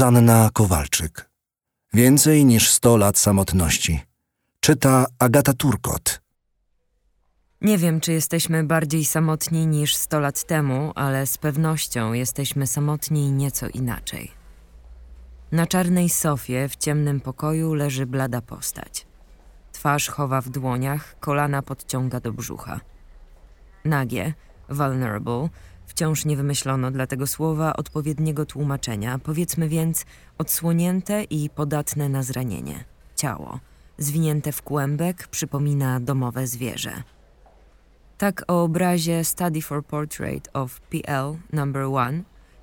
Zuzanna Kowalczyk. Więcej niż 100 lat samotności. Czyta Agata Turkot. Nie wiem, czy jesteśmy bardziej samotni niż 100 lat temu, ale z pewnością jesteśmy samotni nieco inaczej. Na czarnej sofie w ciemnym pokoju leży blada postać. Twarz chowa w dłoniach, kolana podciąga do brzucha. Nagie, vulnerable, wciąż nie wymyślono dla tego słowa odpowiedniego tłumaczenia, powiedzmy więc odsłonięte i podatne na zranienie. Ciało, zwinięte w kłębek, przypomina domowe zwierzę. Tak o obrazie Study for Portrait of PL Number One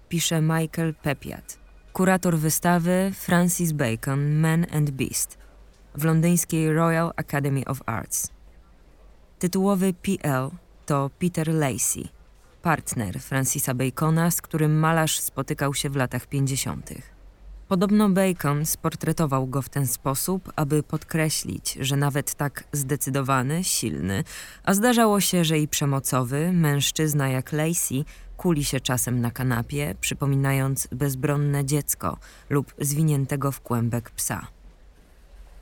pisze Michael Pepiat, kurator wystawy Francis Bacon Man and Beast w londyńskiej Royal Academy of Arts. Tytułowy PL to Peter Lacey, partner Francisa Bacona, z którym malarz spotykał się w latach 50. Podobno Bacon sportretował go w ten sposób, aby podkreślić, że nawet tak zdecydowany, silny, a zdarzało się, że i przemocowy, mężczyzna jak Lacey kuli się czasem na kanapie, przypominając bezbronne dziecko lub zwiniętego w kłębek psa.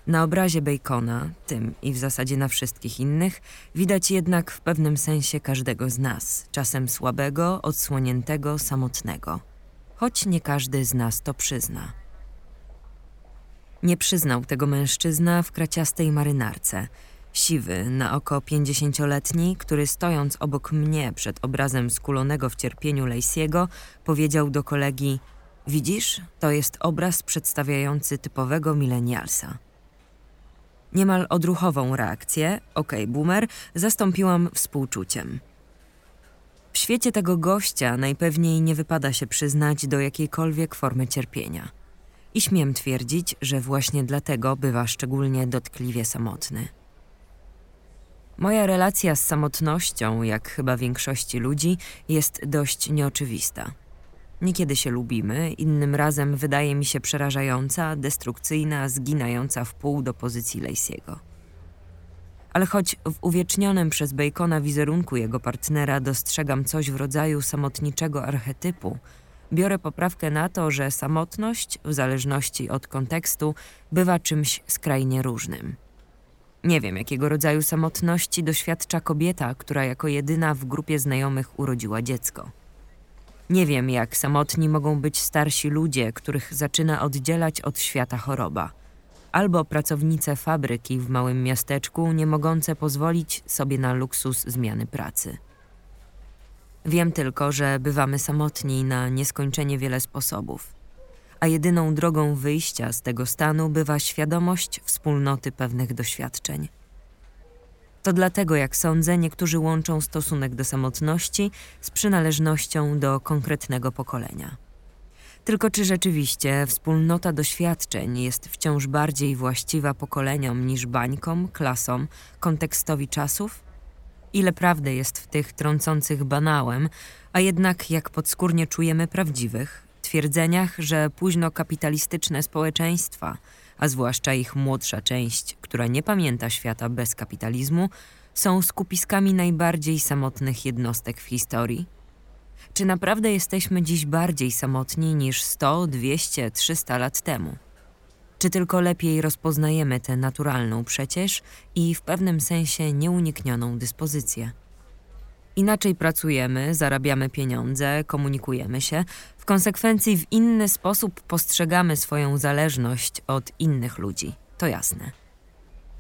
Na obrazie Bacona, tym i w zasadzie na wszystkich innych, widać jednak w pewnym sensie każdego z nas, czasem słabego, odsłoniętego, samotnego. Choć nie każdy z nas to przyzna. Nie przyznał tego mężczyzna w kraciastej marynarce. Siwy, na oko pięćdziesięcioletni, który stojąc obok mnie przed obrazem skulonego w cierpieniu Lacey'ego, powiedział do kolegi – Widzisz, to jest obraz przedstawiający typowego milenialsa. Niemal odruchową reakcję, okay, boomer, zastąpiłam współczuciem. W świecie tego gościa najpewniej nie wypada się przyznać do jakiejkolwiek formy cierpienia. I śmiem twierdzić, że właśnie dlatego bywa szczególnie dotkliwie samotny. Moja relacja z samotnością, jak chyba większości ludzi, jest dość nieoczywista. Niekiedy się lubimy, innym razem wydaje mi się przerażająca, destrukcyjna, zginająca w pół do pozycji Lacey'ego. Ale choć w uwiecznionym przez Bacona wizerunku jego partnera dostrzegam coś w rodzaju samotniczego archetypu, biorę poprawkę na to, że samotność, w zależności od kontekstu, bywa czymś skrajnie różnym. Nie wiem, jakiego rodzaju samotności doświadcza kobieta, która jako jedyna w grupie znajomych urodziła dziecko. Nie wiem, jak samotni mogą być starsi ludzie, których zaczyna oddzielać od świata choroba. Albo pracownice fabryki w małym miasteczku, nie mogące pozwolić sobie na luksus zmiany pracy. Wiem tylko, że bywamy samotni na nieskończenie wiele sposobów, a jedyną drogą wyjścia z tego stanu bywa świadomość wspólnoty pewnych doświadczeń. To dlatego, jak sądzę, niektórzy łączą stosunek do samotności z przynależnością do konkretnego pokolenia. Tylko czy rzeczywiście wspólnota doświadczeń jest wciąż bardziej właściwa pokoleniom niż bańkom, klasom, kontekstowi czasów? Ile prawdy jest w tych trącących banałem, a jednak jak podskórnie czujemy prawdziwych, twierdzeniach, że późno kapitalistyczne społeczeństwa – a zwłaszcza ich młodsza część, która nie pamięta świata bez kapitalizmu, są skupiskami najbardziej samotnych jednostek w historii? Czy naprawdę jesteśmy dziś bardziej samotni niż 100, 200, 300 lat temu? Czy tylko lepiej rozpoznajemy tę naturalną przecież i w pewnym sensie nieuniknioną dyspozycję? Inaczej pracujemy, zarabiamy pieniądze, komunikujemy się, w konsekwencji w inny sposób postrzegamy swoją zależność od innych ludzi. To jasne.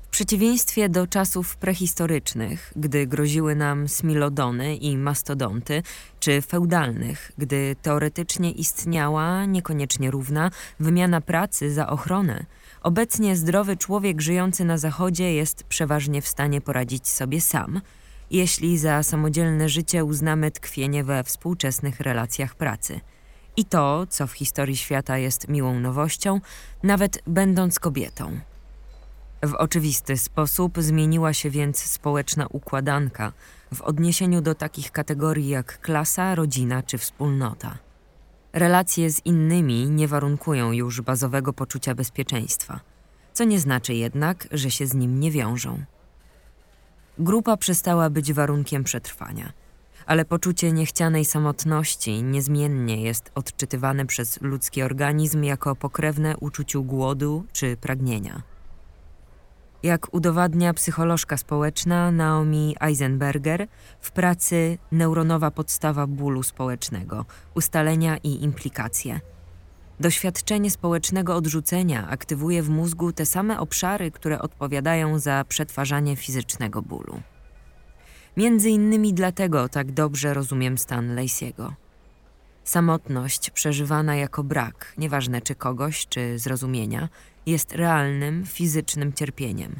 W przeciwieństwie do czasów prehistorycznych, gdy groziły nam smilodony i mastodonty, czy feudalnych, gdy teoretycznie istniała, niekoniecznie równa, wymiana pracy za ochronę, obecnie zdrowy człowiek żyjący na Zachodzie jest przeważnie w stanie poradzić sobie sam – jeśli za samodzielne życie uznamy tkwienie we współczesnych relacjach pracy. I to, co w historii świata jest miłą nowością, nawet będąc kobietą. W oczywisty sposób zmieniła się więc społeczna układanka w odniesieniu do takich kategorii jak klasa, rodzina czy wspólnota. Relacje z innymi nie warunkują już bazowego poczucia bezpieczeństwa, co nie znaczy jednak, że się z nim nie wiążą. Grupa przestała być warunkiem przetrwania, ale poczucie niechcianej samotności niezmiennie jest odczytywane przez ludzki organizm jako pokrewne uczuciu głodu czy pragnienia. Jak udowadnia psycholożka społeczna Naomi Eisenberger w pracy Neuronowa podstawa bólu społecznego, ustalenia i implikacje. Doświadczenie społecznego odrzucenia aktywuje w mózgu te same obszary, które odpowiadają za przetwarzanie fizycznego bólu. Między innymi dlatego tak dobrze rozumiem stan Lacey'ego. Samotność przeżywana jako brak, nieważne czy kogoś, czy zrozumienia, jest realnym, fizycznym cierpieniem.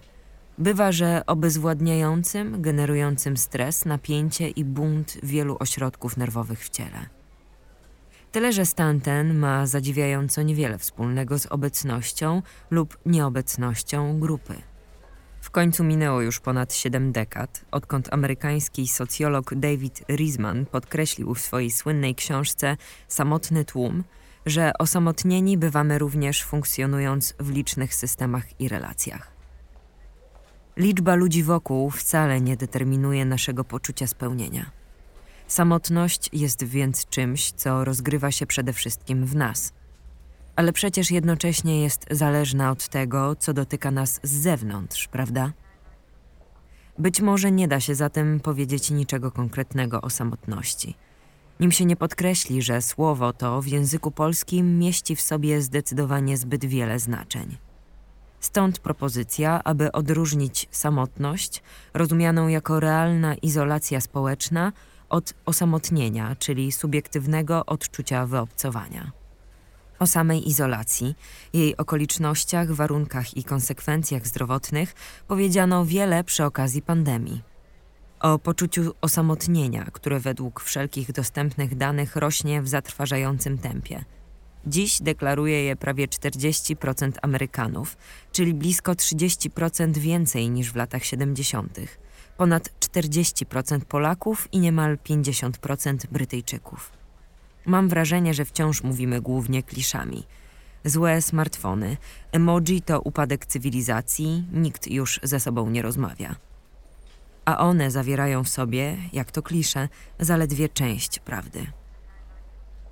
Bywa, że obezwładniającym, generującym stres, napięcie i bunt wielu ośrodków nerwowych w ciele. Tyle, że stan ten ma zadziwiająco niewiele wspólnego z obecnością lub nieobecnością grupy. W końcu minęło już ponad siedem dekad, odkąd amerykański socjolog David Riesman podkreślił w swojej słynnej książce Samotny tłum, że osamotnieni bywamy również funkcjonując w licznych systemach i relacjach. Liczba ludzi wokół wcale nie determinuje naszego poczucia spełnienia. Samotność jest więc czymś, co rozgrywa się przede wszystkim w nas. Ale przecież jednocześnie jest zależna od tego, co dotyka nas z zewnątrz, prawda? Być może nie da się zatem powiedzieć niczego konkretnego o samotności. Nim się nie podkreśli, że słowo to w języku polskim mieści w sobie zdecydowanie zbyt wiele znaczeń. Stąd propozycja, aby odróżnić samotność, rozumianą jako realna izolacja społeczna, od osamotnienia, czyli subiektywnego odczucia wyobcowania. O samej izolacji, jej okolicznościach, warunkach i konsekwencjach zdrowotnych powiedziano wiele przy okazji pandemii. O poczuciu osamotnienia, które według wszelkich dostępnych danych rośnie w zatrważającym tempie. Dziś deklaruje je prawie 40% Amerykanów, czyli blisko 30% więcej niż w latach 70 ponad 40% Polaków i niemal 50% Brytyjczyków. Mam wrażenie, że wciąż mówimy głównie kliszami. Złe smartfony, emoji to upadek cywilizacji, nikt już ze sobą nie rozmawia. A one zawierają w sobie, jak to klisze, zaledwie część prawdy.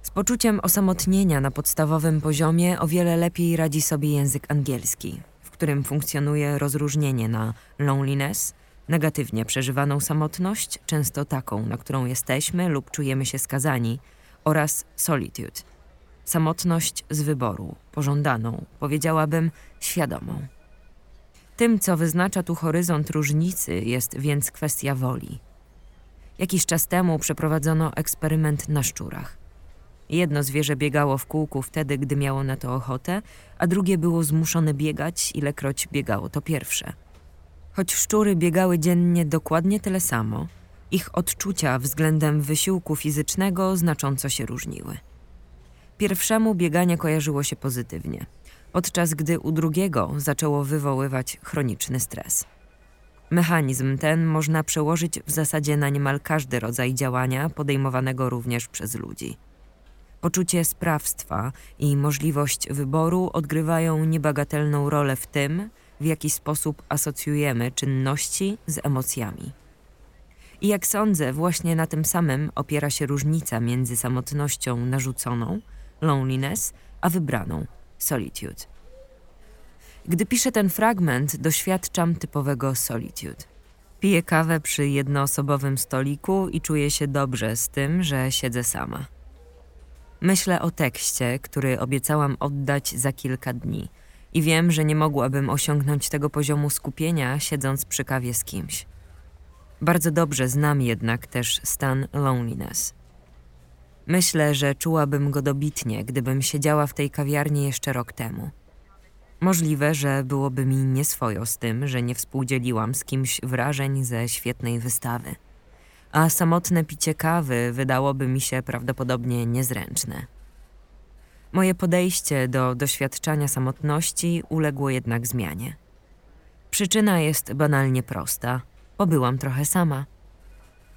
Z poczuciem osamotnienia na podstawowym poziomie o wiele lepiej radzi sobie język angielski, w którym funkcjonuje rozróżnienie na loneliness – negatywnie przeżywaną samotność, często taką, na którą jesteśmy lub czujemy się skazani, oraz solitude, samotność z wyboru, pożądaną, powiedziałabym świadomą. Tym, co wyznacza tu horyzont różnicy, jest więc kwestia woli. Jakiś czas temu przeprowadzono eksperyment na szczurach. Jedno zwierzę biegało w kółku wtedy, gdy miało na to ochotę, a drugie było zmuszone biegać, ilekroć biegało to pierwsze – Choć szczury biegały dziennie dokładnie tyle samo, ich odczucia względem wysiłku fizycznego znacząco się różniły. Pierwszemu bieganie kojarzyło się pozytywnie, podczas gdy u drugiego zaczęło wywoływać chroniczny stres. Mechanizm ten można przełożyć w zasadzie na niemal każdy rodzaj działania podejmowanego również przez ludzi. Poczucie sprawstwa i możliwość wyboru odgrywają niebagatelną rolę w tym, w jaki sposób asocjujemy czynności z emocjami. I jak sądzę, właśnie na tym samym opiera się różnica między samotnością narzuconą, loneliness, a wybraną, solitude. Gdy piszę ten fragment, doświadczam typowego solitude. Piję kawę przy jednoosobowym stoliku i czuję się dobrze z tym, że siedzę sama. Myślę o tekście, który obiecałam oddać za kilka dni – i wiem, że nie mogłabym osiągnąć tego poziomu skupienia, siedząc przy kawie z kimś. Bardzo dobrze znam jednak też stan loneliness. Myślę, że czułabym go dobitnie, gdybym siedziała w tej kawiarni jeszcze rok temu. Możliwe, że byłoby mi nieswojo z tym, że nie współdzieliłam z kimś wrażeń ze świetnej wystawy, a samotne picie kawy wydałoby mi się prawdopodobnie niezręczne. Moje podejście do doświadczania samotności uległo jednak zmianie. Przyczyna jest banalnie prosta. Pobyłam trochę sama.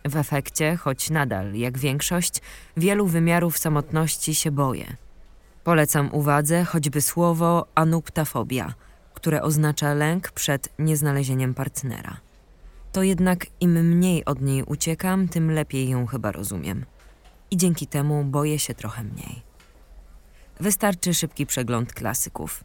W efekcie, choć nadal, jak większość, wielu wymiarów samotności się boję. Polecam uwadze choćby słowo anuptafobia, które oznacza lęk przed nieznalezieniem partnera. To jednak im mniej od niej uciekam, tym lepiej ją chyba rozumiem. I dzięki temu boję się trochę mniej. Wystarczy szybki przegląd klasyków.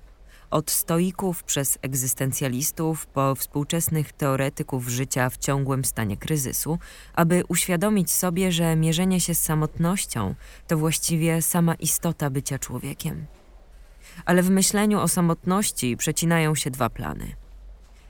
Od stoików przez egzystencjalistów po współczesnych teoretyków życia w ciągłym stanie kryzysu, aby uświadomić sobie, że mierzenie się z samotnością to właściwie sama istota bycia człowiekiem. Ale w myśleniu o samotności przecinają się dwa plany.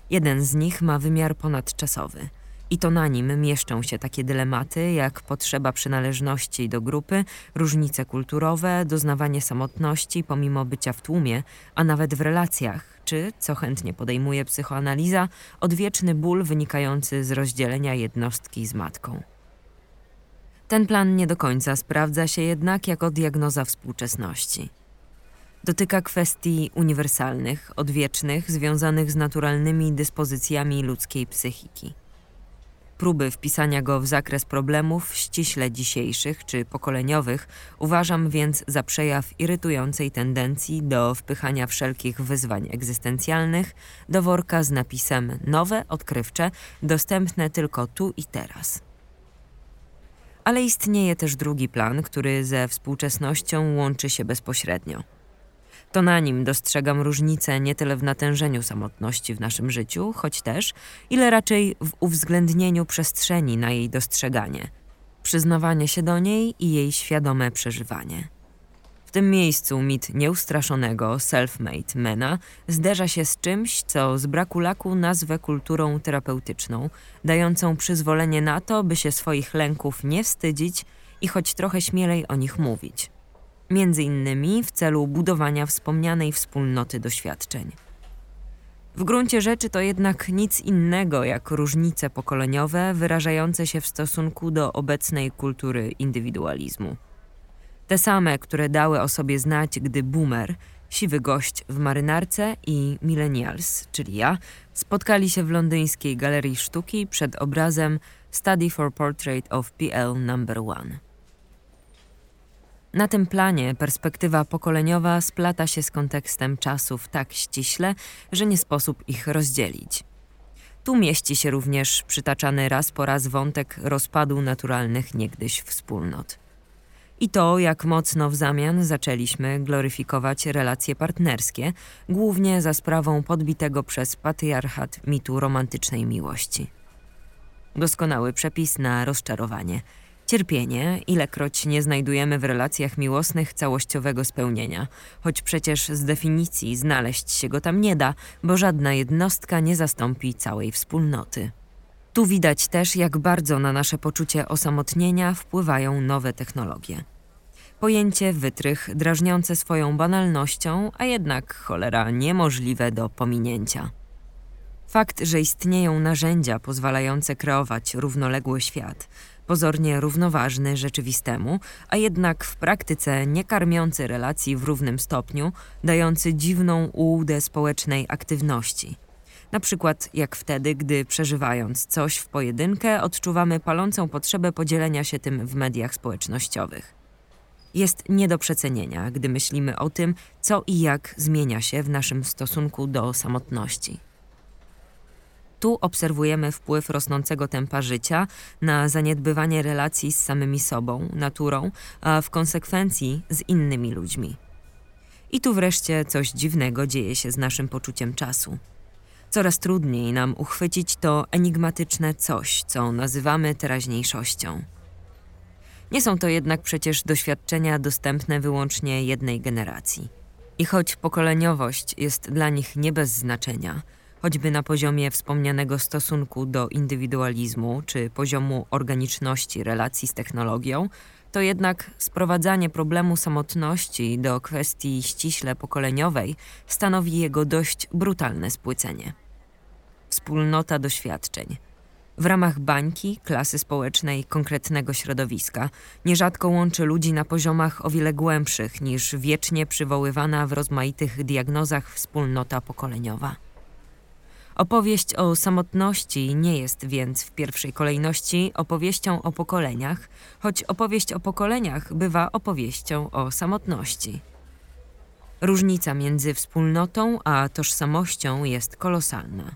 Jeden z nich ma wymiar ponadczasowy – i to na nim mieszczą się takie dylematy jak potrzeba przynależności do grupy, różnice kulturowe, doznawanie samotności pomimo bycia w tłumie, a nawet w relacjach, czy, co chętnie podejmuje psychoanaliza, odwieczny ból wynikający z rozdzielenia jednostki z matką. Ten plan nie do końca sprawdza się jednak jako diagnoza współczesności. Dotyka kwestii uniwersalnych, odwiecznych, związanych z naturalnymi dyspozycjami ludzkiej psychiki. Próby wpisania go w zakres problemów ściśle dzisiejszych czy pokoleniowych uważam więc za przejaw irytującej tendencji do wpychania wszelkich wyzwań egzystencjalnych do worka z napisem nowe, odkrywcze, dostępne tylko tu i teraz. Ale istnieje też drugi plan, który ze współczesnością łączy się bezpośrednio. To na nim dostrzegam różnicę nie tyle w natężeniu samotności w naszym życiu, choć też, ile raczej w uwzględnieniu przestrzeni na jej dostrzeganie, przyznawanie się do niej i jej świadome przeżywanie. W tym miejscu mit nieustraszonego self-made mena zderza się z czymś, co z braku laku nazwę kulturą terapeutyczną, dającą przyzwolenie na to, by się swoich lęków nie wstydzić i choć trochę śmielej o nich mówić między innymi w celu budowania wspomnianej wspólnoty doświadczeń. W gruncie rzeczy to jednak nic innego jak różnice pokoleniowe wyrażające się w stosunku do obecnej kultury indywidualizmu. Te same, które dały o sobie znać, gdy boomer, siwy gość w marynarce i millennials, czyli ja, spotkali się w londyńskiej galerii sztuki przed obrazem Study for Portrait of PL Number One. Na tym planie perspektywa pokoleniowa splata się z kontekstem czasów tak ściśle, że nie sposób ich rozdzielić. Tu mieści się również przytaczany raz po raz wątek rozpadu naturalnych niegdyś wspólnot. I to, jak mocno w zamian zaczęliśmy gloryfikować relacje partnerskie, głównie za sprawą podbitego przez patriarchat mitu romantycznej miłości. Doskonały przepis na rozczarowanie – Cierpienie, ilekroć nie znajdujemy w relacjach miłosnych całościowego spełnienia, choć przecież z definicji znaleźć się go tam nie da, bo żadna jednostka nie zastąpi całej wspólnoty. Tu widać też, jak bardzo na nasze poczucie osamotnienia wpływają nowe technologie. Pojęcie wytrych, drażniące swoją banalnością, a jednak cholera niemożliwe do pominięcia. Fakt, że istnieją narzędzia pozwalające kreować równoległy świat, pozornie równoważny rzeczywistemu, a jednak w praktyce nie karmiący relacji w równym stopniu, dający dziwną ułudę społecznej aktywności. Na przykład jak wtedy, gdy przeżywając coś w pojedynkę, odczuwamy palącą potrzebę podzielenia się tym w mediach społecznościowych. Jest nie do przecenienia, gdy myślimy o tym, co i jak zmienia się w naszym stosunku do samotności. Tu obserwujemy wpływ rosnącego tempa życia na zaniedbywanie relacji z samymi sobą, naturą, a w konsekwencji z innymi ludźmi. I tu wreszcie coś dziwnego dzieje się z naszym poczuciem czasu. Coraz trudniej nam uchwycić to enigmatyczne coś, co nazywamy teraźniejszością. Nie są to jednak przecież doświadczenia dostępne wyłącznie jednej generacji. I choć pokoleniowość jest dla nich nie bez znaczenia, choćby na poziomie wspomnianego stosunku do indywidualizmu czy poziomu organiczności relacji z technologią, to jednak sprowadzanie problemu samotności do kwestii ściśle pokoleniowej stanowi jego dość brutalne spłycenie. Wspólnota doświadczeń. W ramach bańki, klasy społecznej, konkretnego środowiska, nierzadko łączy ludzi na poziomach o wiele głębszych niż wiecznie przywoływana w rozmaitych diagnozach wspólnota pokoleniowa. Opowieść o samotności nie jest więc w pierwszej kolejności opowieścią o pokoleniach, choć opowieść o pokoleniach bywa opowieścią o samotności. Różnica między wspólnotą a tożsamością jest kolosalna.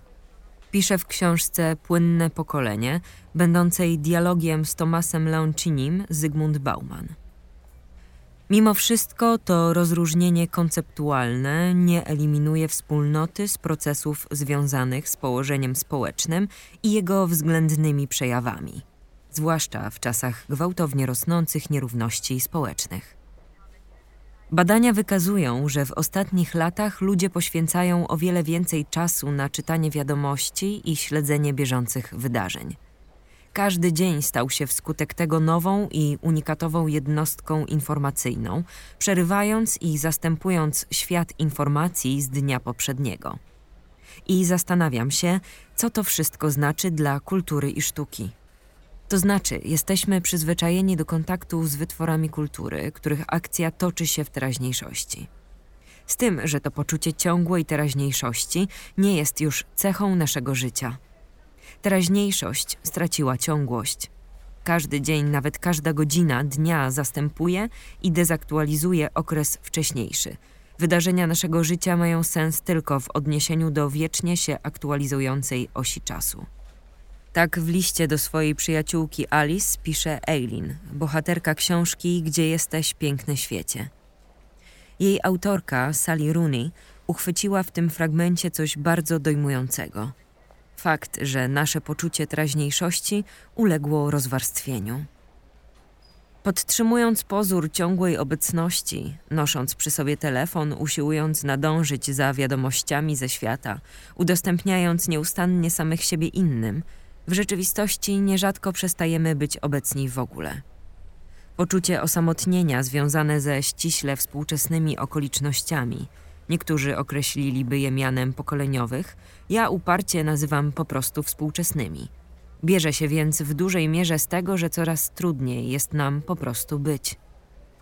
Pisze w książce Płynne pokolenie, będącej dialogiem z Tomasem Leoncinim Zygmunt Bauman. Mimo wszystko to rozróżnienie konceptualne nie eliminuje wspólnoty z procesów związanych z położeniem społecznym i jego względnymi przejawami, zwłaszcza w czasach gwałtownie rosnących nierówności społecznych. Badania wykazują, że w ostatnich latach ludzie poświęcają o wiele więcej czasu na czytanie wiadomości i śledzenie bieżących wydarzeń. Każdy dzień stał się wskutek tego nową i unikatową jednostką informacyjną, przerywając i zastępując świat informacji z dnia poprzedniego. I zastanawiam się, co to wszystko znaczy dla kultury i sztuki. To znaczy, jesteśmy przyzwyczajeni do kontaktu z wytworami kultury, których akcja toczy się w teraźniejszości. Z tym, że to poczucie ciągłej teraźniejszości nie jest już cechą naszego życia. Teraźniejszość straciła ciągłość. Każdy dzień, nawet każda godzina dnia zastępuje i dezaktualizuje okres wcześniejszy. Wydarzenia naszego życia mają sens tylko w odniesieniu do wiecznie się aktualizującej osi czasu. Tak w liście do swojej przyjaciółki Alice pisze Eileen, bohaterka książki Gdzie jesteś, piękny świecie. Jej autorka, Sally Rooney, uchwyciła w tym fragmencie coś bardzo dojmującego. Fakt, że nasze poczucie teraźniejszości uległo rozwarstwieniu. Podtrzymując pozór ciągłej obecności, nosząc przy sobie telefon, usiłując nadążyć za wiadomościami ze świata, udostępniając nieustannie samych siebie innym – w rzeczywistości nierzadko przestajemy być obecni w ogóle. Poczucie osamotnienia związane ze ściśle współczesnymi okolicznościami, niektórzy określiliby je mianem pokoleniowych, ja uparcie nazywam po prostu współczesnymi. Bierze się więc w dużej mierze z tego, że coraz trudniej jest nam po prostu być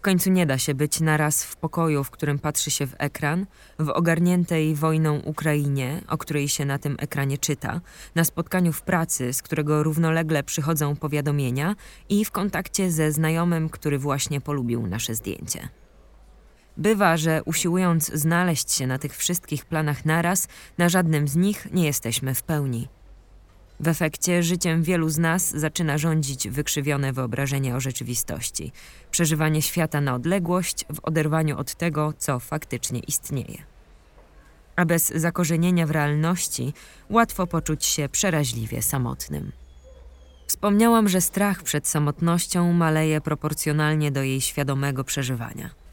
końcu nie da się być naraz w pokoju, w którym patrzy się w ekran, w ogarniętej wojną Ukrainie, o której się na tym ekranie czyta, na spotkaniu w pracy, z którego równolegle przychodzą powiadomienia i w kontakcie ze znajomym, który właśnie polubił nasze zdjęcie. Bywa, że usiłując znaleźć się na tych wszystkich planach naraz, na żadnym z nich nie jesteśmy w pełni. W efekcie życiem wielu z nas zaczyna rządzić wykrzywione wyobrażenie o rzeczywistości, przeżywanie świata na odległość w oderwaniu od tego, co faktycznie istnieje. A bez zakorzenienia w realności łatwo poczuć się przeraźliwie samotnym. Wspomniałam, że strach przed samotnością maleje proporcjonalnie do jej świadomego przeżywania.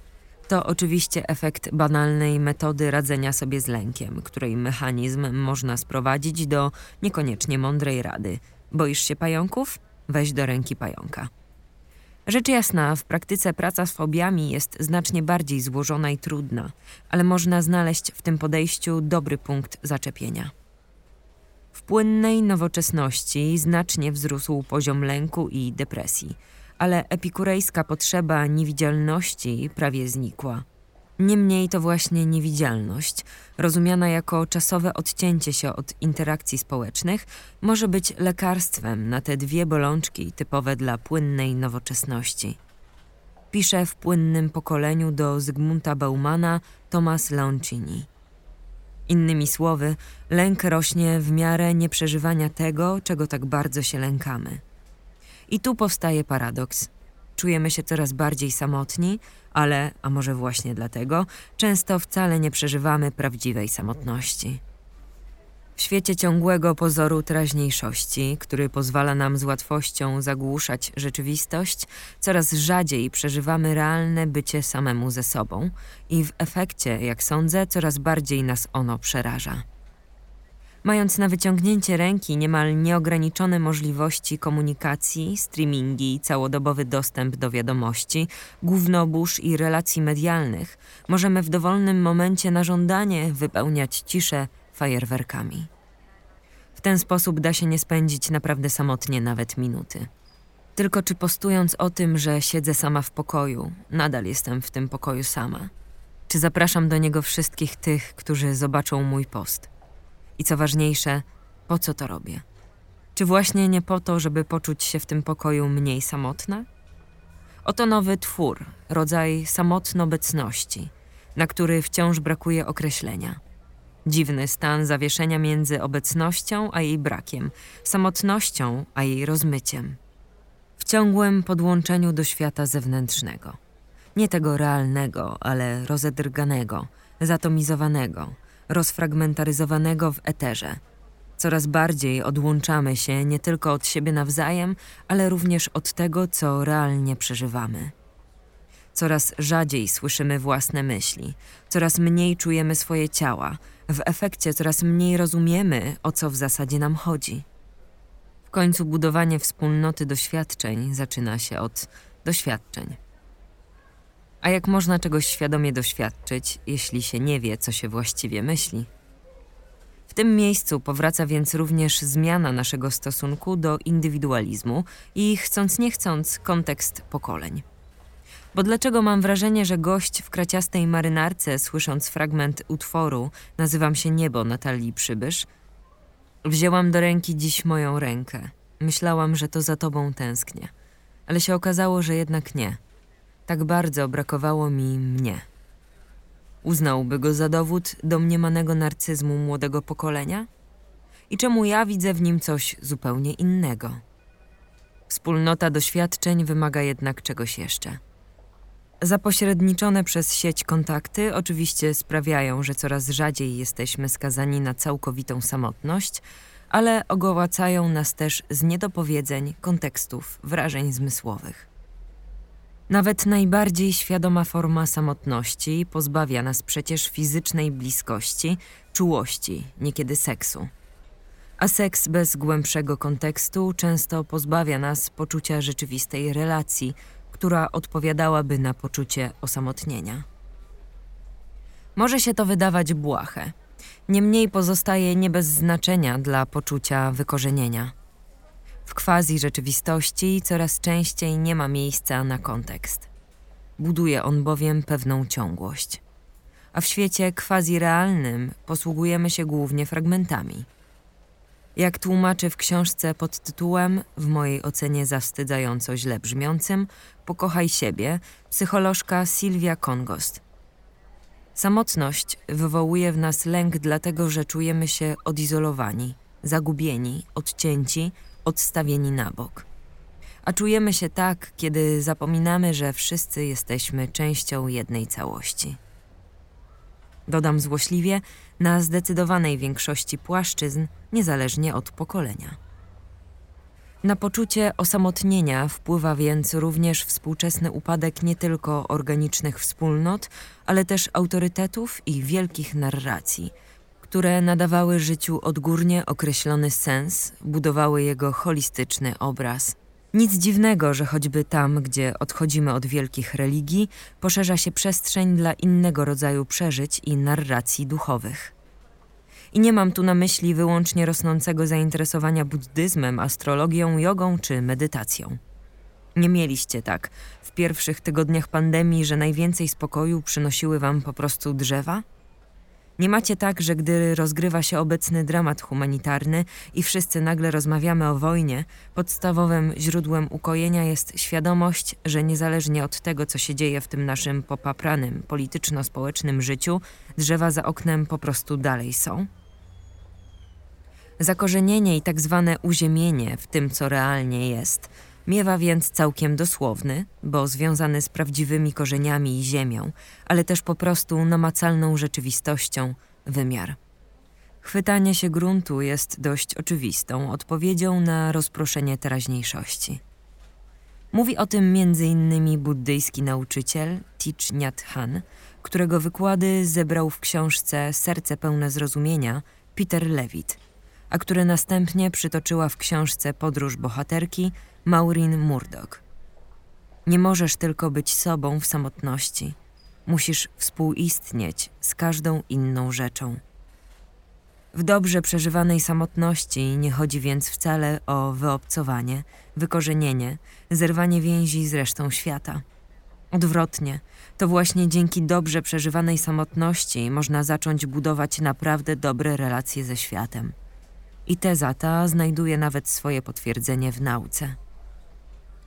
To oczywiście efekt banalnej metody radzenia sobie z lękiem, której mechanizm można sprowadzić do niekoniecznie mądrej rady. Boisz się pająków? Weź do ręki pająka. Rzecz jasna, w praktyce praca z fobiami jest znacznie bardziej złożona i trudna, ale można znaleźć w tym podejściu dobry punkt zaczepienia. W płynnej nowoczesności znacznie wzrósł poziom lęku i depresji – ale epikurejska potrzeba niewidzialności prawie znikła. Niemniej to właśnie niewidzialność, rozumiana jako czasowe odcięcie się od interakcji społecznych, może być lekarstwem na te dwie bolączki typowe dla płynnej nowoczesności. Pisze w płynnym pokoleniu do Zygmunta Baumana Thomas Leoncini. Innymi słowy, lęk rośnie w miarę nieprzeżywania tego, czego tak bardzo się lękamy. I tu powstaje paradoks. Czujemy się coraz bardziej samotni, ale, a może właśnie dlatego, często wcale nie przeżywamy prawdziwej samotności. W świecie ciągłego pozoru teraźniejszości, który pozwala nam z łatwością zagłuszać rzeczywistość, coraz rzadziej przeżywamy realne bycie samemu ze sobą i w efekcie, jak sądzę, coraz bardziej nas ono przeraża. Mając na wyciągnięcie ręki niemal nieograniczone możliwości komunikacji, streamingi, całodobowy dostęp do wiadomości, gównobórz i relacji medialnych, możemy w dowolnym momencie na żądanie wypełniać ciszę fajerwerkami. W ten sposób da się nie spędzić naprawdę samotnie nawet minuty. Tylko czy postując o tym, że siedzę sama w pokoju, nadal jestem w tym pokoju sama? Czy zapraszam do niego wszystkich tych, którzy zobaczą mój post? I co ważniejsze, po co to robię? Czy właśnie nie po to, żeby poczuć się w tym pokoju mniej samotna? Oto nowy twór, rodzaj samotnobecności, na który wciąż brakuje określenia. Dziwny stan zawieszenia między obecnością a jej brakiem, samotnością a jej rozmyciem. W ciągłym podłączeniu do świata zewnętrznego. Nie tego realnego, ale rozedrganego, zatomizowanego, rozfragmentaryzowanego w eterze. Coraz bardziej odłączamy się nie tylko od siebie nawzajem, ale również od tego, co realnie przeżywamy. Coraz rzadziej słyszymy własne myśli, coraz mniej czujemy swoje ciała, w efekcie coraz mniej rozumiemy, o co w zasadzie nam chodzi. W końcu budowanie wspólnoty doświadczeń zaczyna się od doświadczeń. A jak można czegoś świadomie doświadczyć, jeśli się nie wie, co się właściwie myśli? W tym miejscu powraca więc również zmiana naszego stosunku do indywidualizmu i chcąc nie chcąc kontekst pokoleń. Bo dlaczego mam wrażenie, że gość w kraciastej marynarce, słysząc fragment utworu Nazywam się Niebo Natalii Przybysz, wzięłam do ręki dziś moją rękę. Myślałam, że to za tobą tęsknię. Ale się okazało, że jednak nie. Tak bardzo brakowało mi mnie. Uznałby go za dowód domniemanego narcyzmu młodego pokolenia? I czemu ja widzę w nim coś zupełnie innego? Wspólnota doświadczeń wymaga jednak czegoś jeszcze. Zapośredniczone przez sieć kontakty oczywiście sprawiają, że coraz rzadziej jesteśmy skazani na całkowitą samotność, ale ogołacają nas też z niedopowiedzeń, kontekstów, wrażeń zmysłowych. Nawet najbardziej świadoma forma samotności pozbawia nas przecież fizycznej bliskości, czułości, niekiedy seksu. A seks bez głębszego kontekstu często pozbawia nas poczucia rzeczywistej relacji, która odpowiadałaby na poczucie osamotnienia. Może się to wydawać błahe, niemniej pozostaje nie bez znaczenia dla poczucia wykorzenienia. W quasi rzeczywistości coraz częściej nie ma miejsca na kontekst. Buduje on bowiem pewną ciągłość. A w świecie quasi realnym posługujemy się głównie fragmentami. Jak tłumaczy w książce pod tytułem, w mojej ocenie zawstydzająco źle brzmiącym, Pokochaj siebie, psycholożka Sylwia Kongost. Samotność wywołuje w nas lęk, dlatego że czujemy się odizolowani, zagubieni, odcięci, odstawieni na bok. A czujemy się tak, kiedy zapominamy, że wszyscy jesteśmy częścią jednej całości. Dodam złośliwie, na zdecydowanej większości płaszczyzn, niezależnie od pokolenia. Na poczucie osamotnienia wpływa więc również współczesny upadek nie tylko organicznych wspólnot, ale też autorytetów i wielkich narracji, które nadawały życiu odgórnie określony sens, budowały jego holistyczny obraz. Nic dziwnego, że choćby tam, gdzie odchodzimy od wielkich religii, poszerza się przestrzeń dla innego rodzaju przeżyć i narracji duchowych. I nie mam tu na myśli wyłącznie rosnącego zainteresowania buddyzmem, astrologią, jogą czy medytacją. Nie mieliście tak w pierwszych tygodniach pandemii, że najwięcej spokoju przynosiły wam po prostu drzewa? Nie macie tak, że gdy rozgrywa się obecny dramat humanitarny i wszyscy nagle rozmawiamy o wojnie, podstawowym źródłem ukojenia jest świadomość, że niezależnie od tego, co się dzieje w tym naszym popapranym, polityczno-społecznym życiu, drzewa za oknem po prostu dalej są? Zakorzenienie i tak zwane uziemienie w tym, co realnie jest, miewa więc całkiem dosłowny, bo związany z prawdziwymi korzeniami i ziemią, ale też po prostu namacalną rzeczywistością wymiar. Chwytanie się gruntu jest dość oczywistą odpowiedzią na rozproszenie teraźniejszości. Mówi o tym m.in. buddyjski nauczyciel Thich Nhat Hanh, którego wykłady zebrał w książce Serce pełne zrozumienia Peter Levitt – a które następnie przytoczyła w książce Podróż bohaterki Maureen Murdoch. Nie możesz tylko być sobą w samotności. Musisz współistnieć z każdą inną rzeczą. W dobrze przeżywanej samotności nie chodzi więc wcale o wyobcowanie, wykorzenienie, zerwanie więzi z resztą świata. Odwrotnie, to właśnie dzięki dobrze przeżywanej samotności można zacząć budować naprawdę dobre relacje ze światem. I teza ta znajduje nawet swoje potwierdzenie w nauce.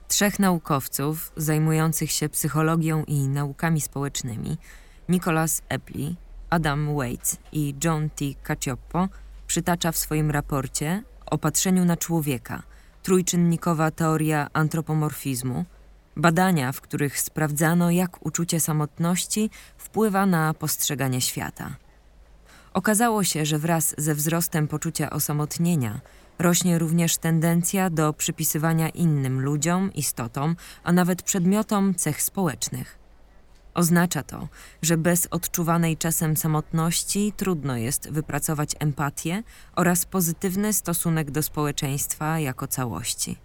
Trzech naukowców zajmujących się psychologią i naukami społecznymi, Nicholas Epley, Adam Waits i John T. Cacioppo przytacza w swoim raporcie o patrzeniu na człowieka, trójczynnikowa teoria antropomorfizmu, badania, w których sprawdzano, jak uczucie samotności wpływa na postrzeganie świata. Okazało się, że wraz ze wzrostem poczucia osamotnienia rośnie również tendencja do przypisywania innym ludziom, istotom, a nawet przedmiotom cech społecznych. Oznacza to, że bez odczuwanej czasem samotności trudno jest wypracować empatię oraz pozytywny stosunek do społeczeństwa jako całości.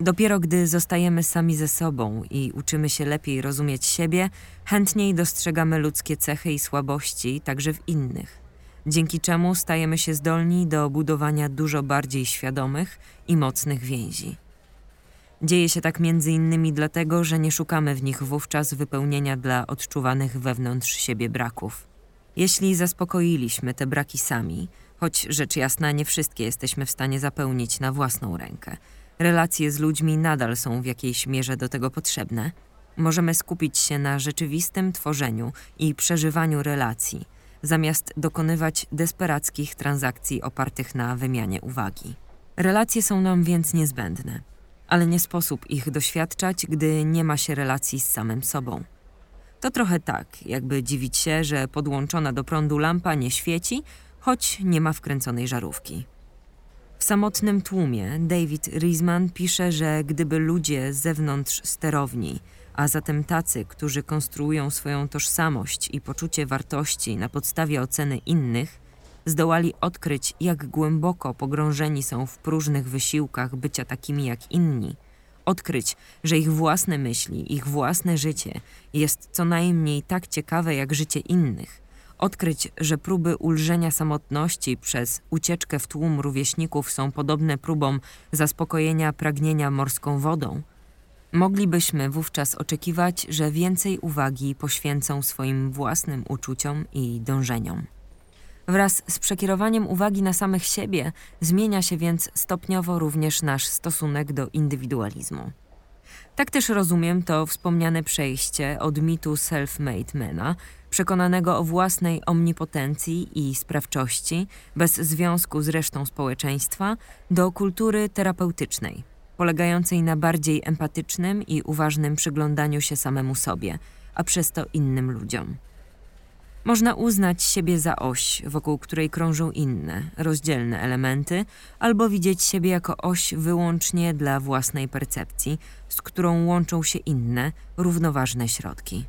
Dopiero gdy zostajemy sami ze sobą i uczymy się lepiej rozumieć siebie, chętniej dostrzegamy ludzkie cechy i słabości także w innych, dzięki czemu stajemy się zdolni do budowania dużo bardziej świadomych i mocnych więzi. Dzieje się tak między innymi dlatego, że nie szukamy w nich wówczas wypełnienia dla odczuwanych wewnątrz siebie braków. Jeśli zaspokoiliśmy te braki sami, choć rzecz jasna nie wszystkie jesteśmy w stanie zapełnić na własną rękę, relacje z ludźmi nadal są w jakiejś mierze do tego potrzebne, możemy skupić się na rzeczywistym tworzeniu i przeżywaniu relacji, zamiast dokonywać desperackich transakcji opartych na wymianie uwagi. Relacje są nam więc niezbędne ale nie sposób ich doświadczać, gdy nie ma się relacji z samym sobą. To trochę tak, jakby dziwić się, że podłączona do prądu lampa nie świeci, choć nie ma wkręconej żarówki. W samotnym tłumie David Riesman pisze, że gdyby ludzie z zewnątrz sterowni, a zatem tacy, którzy konstruują swoją tożsamość i poczucie wartości na podstawie oceny innych, zdołali odkryć, jak głęboko pogrążeni są w próżnych wysiłkach bycia takimi jak inni, odkryć, że ich własne myśli, ich własne życie jest co najmniej tak ciekawe jak życie innych, odkryć, że próby ulżenia samotności przez ucieczkę w tłum rówieśników są podobne próbom zaspokojenia pragnienia morską wodą, moglibyśmy wówczas oczekiwać, że więcej uwagi poświęcą swoim własnym uczuciom i dążeniom. Wraz z przekierowaniem uwagi na samych siebie zmienia się więc stopniowo również nasz stosunek do indywidualizmu. Tak też rozumiem to wspomniane przejście od mitu self-made mana, przekonanego o własnej omnipotencji i sprawczości, bez związku z resztą społeczeństwa, do kultury terapeutycznej, polegającej na bardziej empatycznym i uważnym przyglądaniu się samemu sobie, a przez to innym ludziom. Można uznać siebie za oś, wokół której krążą inne, rozdzielne elementy, albo widzieć siebie jako oś wyłącznie dla własnej percepcji, z którą łączą się inne, równoważne środki.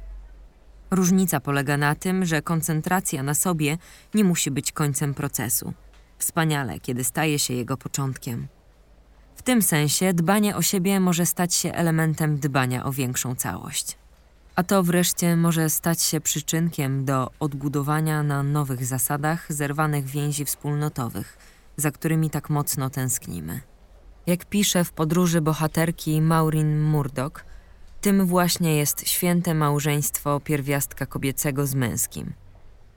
Różnica polega na tym, że koncentracja na sobie nie musi być końcem procesu. Wspaniale, kiedy staje się jego początkiem. W tym sensie dbanie o siebie może stać się elementem dbania o większą całość a to wreszcie może stać się przyczynkiem do odbudowania na nowych zasadach zerwanych więzi wspólnotowych, za którymi tak mocno tęsknimy. Jak pisze w podróży bohaterki Maureen Murdoch, tym właśnie jest święte małżeństwo pierwiastka kobiecego z męskim.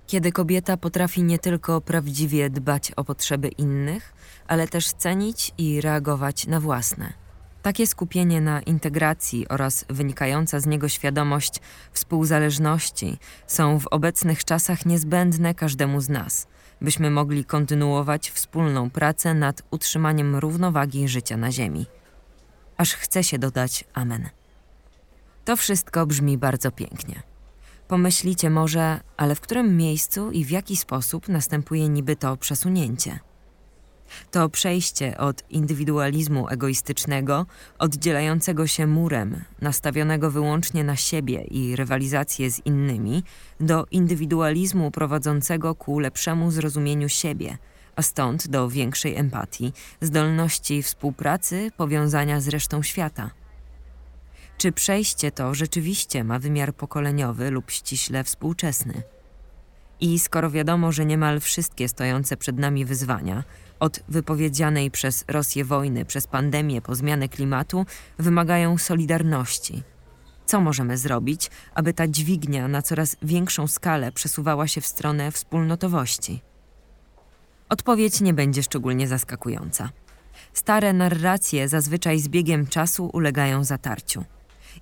Kiedy kobieta potrafi nie tylko prawdziwie dbać o potrzeby innych, ale też cenić i reagować na własne – takie skupienie na integracji oraz wynikająca z niego świadomość współzależności są w obecnych czasach niezbędne każdemu z nas, byśmy mogli kontynuować wspólną pracę nad utrzymaniem równowagi życia na Ziemi. Aż chce się dodać Amen. To wszystko brzmi bardzo pięknie. Pomyślicie może, ale w którym miejscu i w jaki sposób następuje niby to przesunięcie? To przejście od indywidualizmu egoistycznego, oddzielającego się murem, nastawionego wyłącznie na siebie i rywalizację z innymi, do indywidualizmu prowadzącego ku lepszemu zrozumieniu siebie, a stąd do większej empatii, zdolności współpracy, powiązania z resztą świata. Czy przejście to rzeczywiście ma wymiar pokoleniowy lub ściśle współczesny? I skoro wiadomo, że niemal wszystkie stojące przed nami wyzwania, od wypowiedzianej przez Rosję wojny, przez pandemię po zmianę klimatu, wymagają solidarności. Co możemy zrobić, aby ta dźwignia na coraz większą skalę przesuwała się w stronę wspólnotowości? Odpowiedź nie będzie szczególnie zaskakująca. Stare narracje zazwyczaj z biegiem czasu ulegają zatarciu.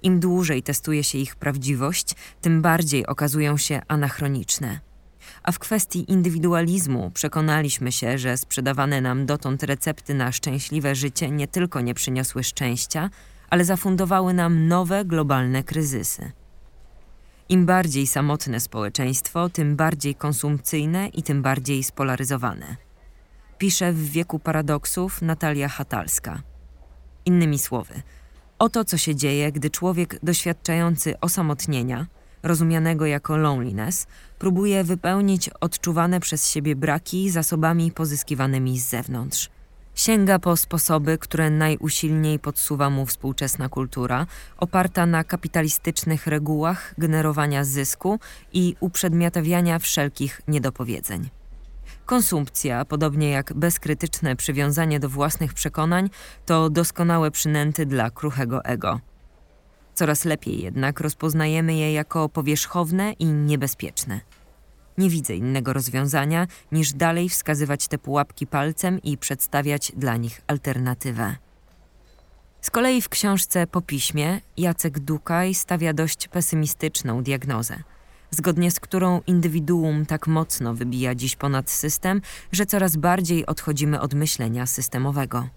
Im dłużej testuje się ich prawdziwość, tym bardziej okazują się anachroniczne a w kwestii indywidualizmu przekonaliśmy się, że sprzedawane nam dotąd recepty na szczęśliwe życie nie tylko nie przyniosły szczęścia, ale zafundowały nam nowe globalne kryzysy. Im bardziej samotne społeczeństwo, tym bardziej konsumpcyjne i tym bardziej spolaryzowane. Pisze w wieku paradoksów Natalia Hatalska. Innymi słowy, oto co się dzieje, gdy człowiek doświadczający osamotnienia, rozumianego jako loneliness, próbuje wypełnić odczuwane przez siebie braki zasobami pozyskiwanymi z zewnątrz. Sięga po sposoby, które najusilniej podsuwa mu współczesna kultura, oparta na kapitalistycznych regułach generowania zysku i uprzedmiotawiania wszelkich niedopowiedzeń. Konsumpcja, podobnie jak bezkrytyczne przywiązanie do własnych przekonań, to doskonałe przynęty dla kruchego ego. Coraz lepiej jednak rozpoznajemy je jako powierzchowne i niebezpieczne. Nie widzę innego rozwiązania niż dalej wskazywać te pułapki palcem i przedstawiać dla nich alternatywę. Z kolei w książce Po piśmie Jacek Dukaj stawia dość pesymistyczną diagnozę, zgodnie z którą indywiduum tak mocno wybija dziś ponad system, że coraz bardziej odchodzimy od myślenia systemowego.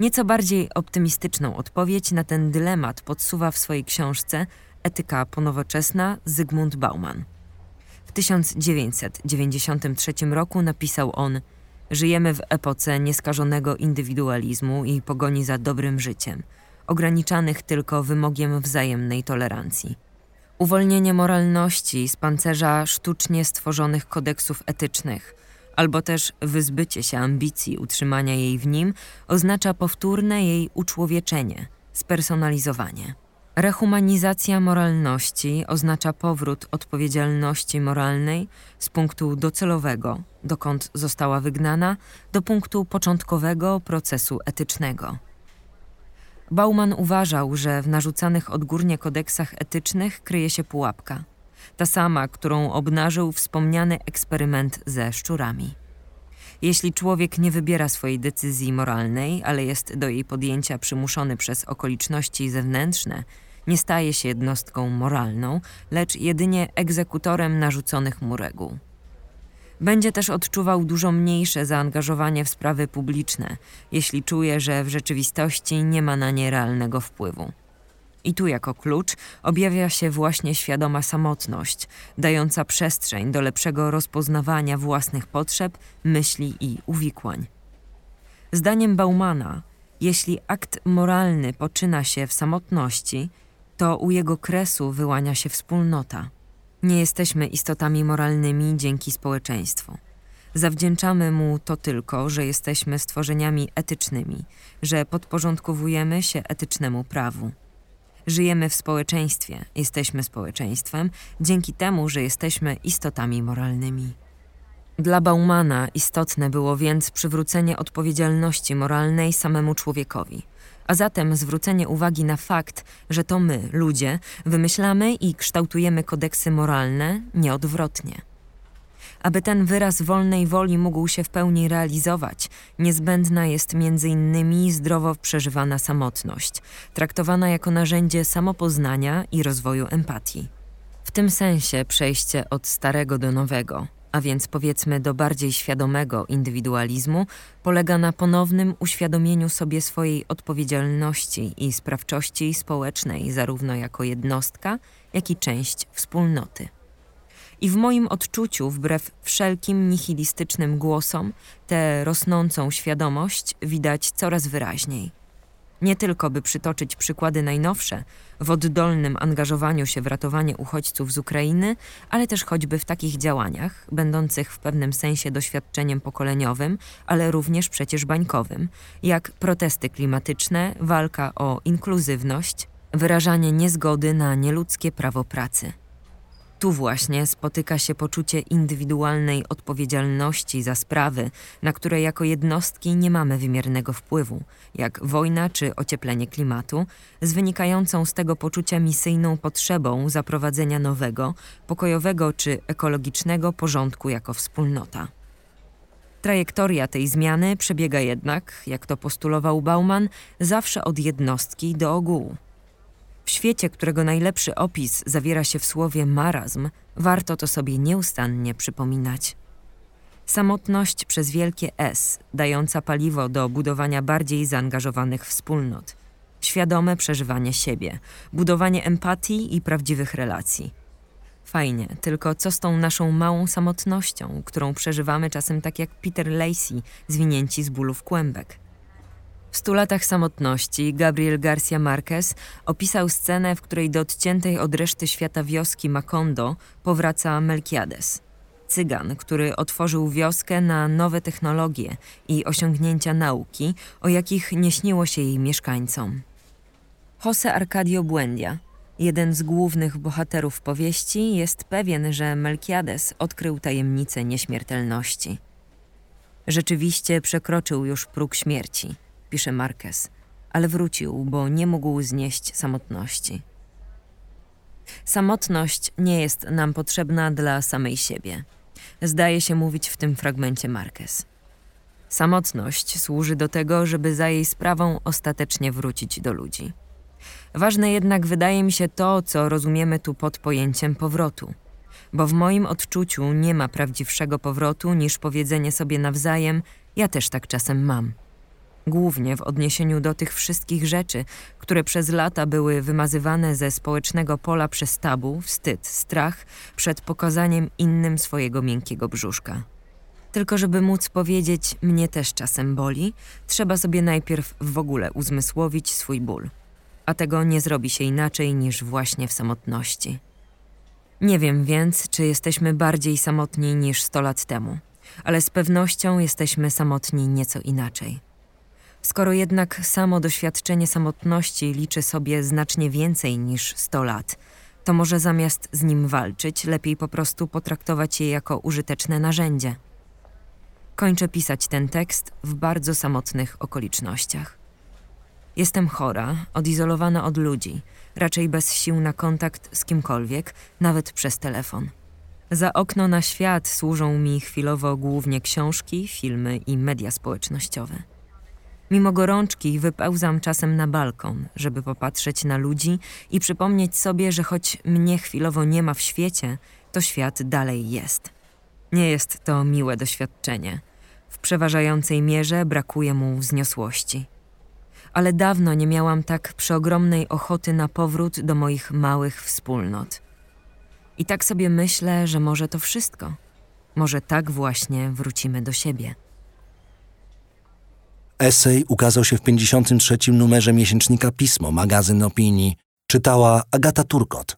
Nieco bardziej optymistyczną odpowiedź na ten dylemat podsuwa w swojej książce Etyka ponowoczesna Zygmunt Bauman – 1993 roku napisał on: Żyjemy w epoce nieskażonego indywidualizmu i pogoni za dobrym życiem, ograniczanych tylko wymogiem wzajemnej tolerancji. Uwolnienie moralności z pancerza sztucznie stworzonych kodeksów etycznych, albo też wyzbycie się ambicji utrzymania jej w nim, oznacza powtórne jej uczłowieczenie, spersonalizowanie. Rehumanizacja moralności oznacza powrót odpowiedzialności moralnej z punktu docelowego, dokąd została wygnana, do punktu początkowego procesu etycznego. Bauman uważał, że w narzucanych odgórnie kodeksach etycznych kryje się pułapka, ta sama, którą obnażył wspomniany eksperyment ze szczurami. Jeśli człowiek nie wybiera swojej decyzji moralnej, ale jest do jej podjęcia przymuszony przez okoliczności zewnętrzne, nie staje się jednostką moralną, lecz jedynie egzekutorem narzuconych mu reguł. Będzie też odczuwał dużo mniejsze zaangażowanie w sprawy publiczne, jeśli czuje, że w rzeczywistości nie ma na nie realnego wpływu. I tu jako klucz objawia się właśnie świadoma samotność, dająca przestrzeń do lepszego rozpoznawania własnych potrzeb, myśli i uwikłań. Zdaniem Baumana, jeśli akt moralny poczyna się w samotności, to u jego kresu wyłania się wspólnota. Nie jesteśmy istotami moralnymi dzięki społeczeństwu. Zawdzięczamy mu to tylko, że jesteśmy stworzeniami etycznymi, że podporządkowujemy się etycznemu prawu. Żyjemy w społeczeństwie, jesteśmy społeczeństwem, dzięki temu, że jesteśmy istotami moralnymi. Dla Baumana istotne było więc przywrócenie odpowiedzialności moralnej samemu człowiekowi – a zatem zwrócenie uwagi na fakt, że to my, ludzie, wymyślamy i kształtujemy kodeksy moralne nieodwrotnie. Aby ten wyraz wolnej woli mógł się w pełni realizować, niezbędna jest między innymi zdrowo przeżywana samotność, traktowana jako narzędzie samopoznania i rozwoju empatii. W tym sensie przejście od starego do nowego, a więc powiedzmy do bardziej świadomego indywidualizmu, polega na ponownym uświadomieniu sobie swojej odpowiedzialności i sprawczości społecznej, zarówno jako jednostka, jak i część wspólnoty. I w moim odczuciu, wbrew wszelkim nihilistycznym głosom, tę rosnącą świadomość widać coraz wyraźniej. Nie tylko by przytoczyć przykłady najnowsze w oddolnym angażowaniu się w ratowanie uchodźców z Ukrainy, ale też choćby w takich działaniach, będących w pewnym sensie doświadczeniem pokoleniowym, ale również przecież bańkowym, jak protesty klimatyczne, walka o inkluzywność, wyrażanie niezgody na nieludzkie prawo pracy. Tu właśnie spotyka się poczucie indywidualnej odpowiedzialności za sprawy, na które jako jednostki nie mamy wymiernego wpływu, jak wojna czy ocieplenie klimatu, z wynikającą z tego poczucia misyjną potrzebą zaprowadzenia nowego, pokojowego czy ekologicznego porządku jako wspólnota. Trajektoria tej zmiany przebiega jednak, jak to postulował Bauman, zawsze od jednostki do ogółu. W świecie, którego najlepszy opis zawiera się w słowie marazm, warto to sobie nieustannie przypominać. Samotność przez wielkie S, dająca paliwo do budowania bardziej zaangażowanych wspólnot. Świadome przeżywanie siebie, budowanie empatii i prawdziwych relacji. Fajnie, tylko co z tą naszą małą samotnością, którą przeżywamy czasem tak jak Peter Lacey, zwinięci z bólu w kłębek. W stu latach samotności Gabriel Garcia Marquez opisał scenę, w której do odciętej od reszty świata wioski Macondo powraca Melquiades. Cygan, który otworzył wioskę na nowe technologie i osiągnięcia nauki, o jakich nie śniło się jej mieszkańcom. Jose Arcadio Buendia, jeden z głównych bohaterów powieści, jest pewien, że Melquiades odkrył tajemnicę nieśmiertelności. Rzeczywiście przekroczył już próg śmierci, pisze Marquez, ale wrócił, bo nie mógł znieść samotności. Samotność nie jest nam potrzebna dla samej siebie. Zdaje się mówić w tym fragmencie Marquez. Samotność służy do tego, żeby za jej sprawą ostatecznie wrócić do ludzi. Ważne jednak wydaje mi się to, co rozumiemy tu pod pojęciem powrotu, bo w moim odczuciu nie ma prawdziwszego powrotu niż powiedzenie sobie nawzajem: Ja też tak czasem mam. Głównie w odniesieniu do tych wszystkich rzeczy, które przez lata były wymazywane ze społecznego pola przez tabu, wstyd, strach przed pokazaniem innym swojego miękkiego brzuszka. Tylko żeby móc powiedzieć, mnie też czasem boli, trzeba sobie najpierw w ogóle uzmysłowić swój ból a tego nie zrobi się inaczej niż właśnie w samotności. Nie wiem więc, czy jesteśmy bardziej samotni niż sto lat temu, ale z pewnością jesteśmy samotni nieco inaczej. Skoro jednak samo doświadczenie samotności liczy sobie znacznie więcej niż sto lat, to może zamiast z nim walczyć, lepiej po prostu potraktować je jako użyteczne narzędzie. Kończę pisać ten tekst w bardzo samotnych okolicznościach. Jestem chora, odizolowana od ludzi, raczej bez sił na kontakt z kimkolwiek, nawet przez telefon. Za okno na świat służą mi chwilowo głównie książki, filmy i media społecznościowe. Mimo gorączki wypełzam czasem na balkon, żeby popatrzeć na ludzi i przypomnieć sobie, że choć mnie chwilowo nie ma w świecie, to świat dalej jest. Nie jest to miłe doświadczenie. W przeważającej mierze brakuje mu wzniosłości ale dawno nie miałam tak przeogromnej ochoty na powrót do moich małych wspólnot. I tak sobie myślę, że może to wszystko. Może tak właśnie wrócimy do siebie. Esej ukazał się w 53. numerze miesięcznika Pismo, magazyn opinii. Czytała Agata Turkot.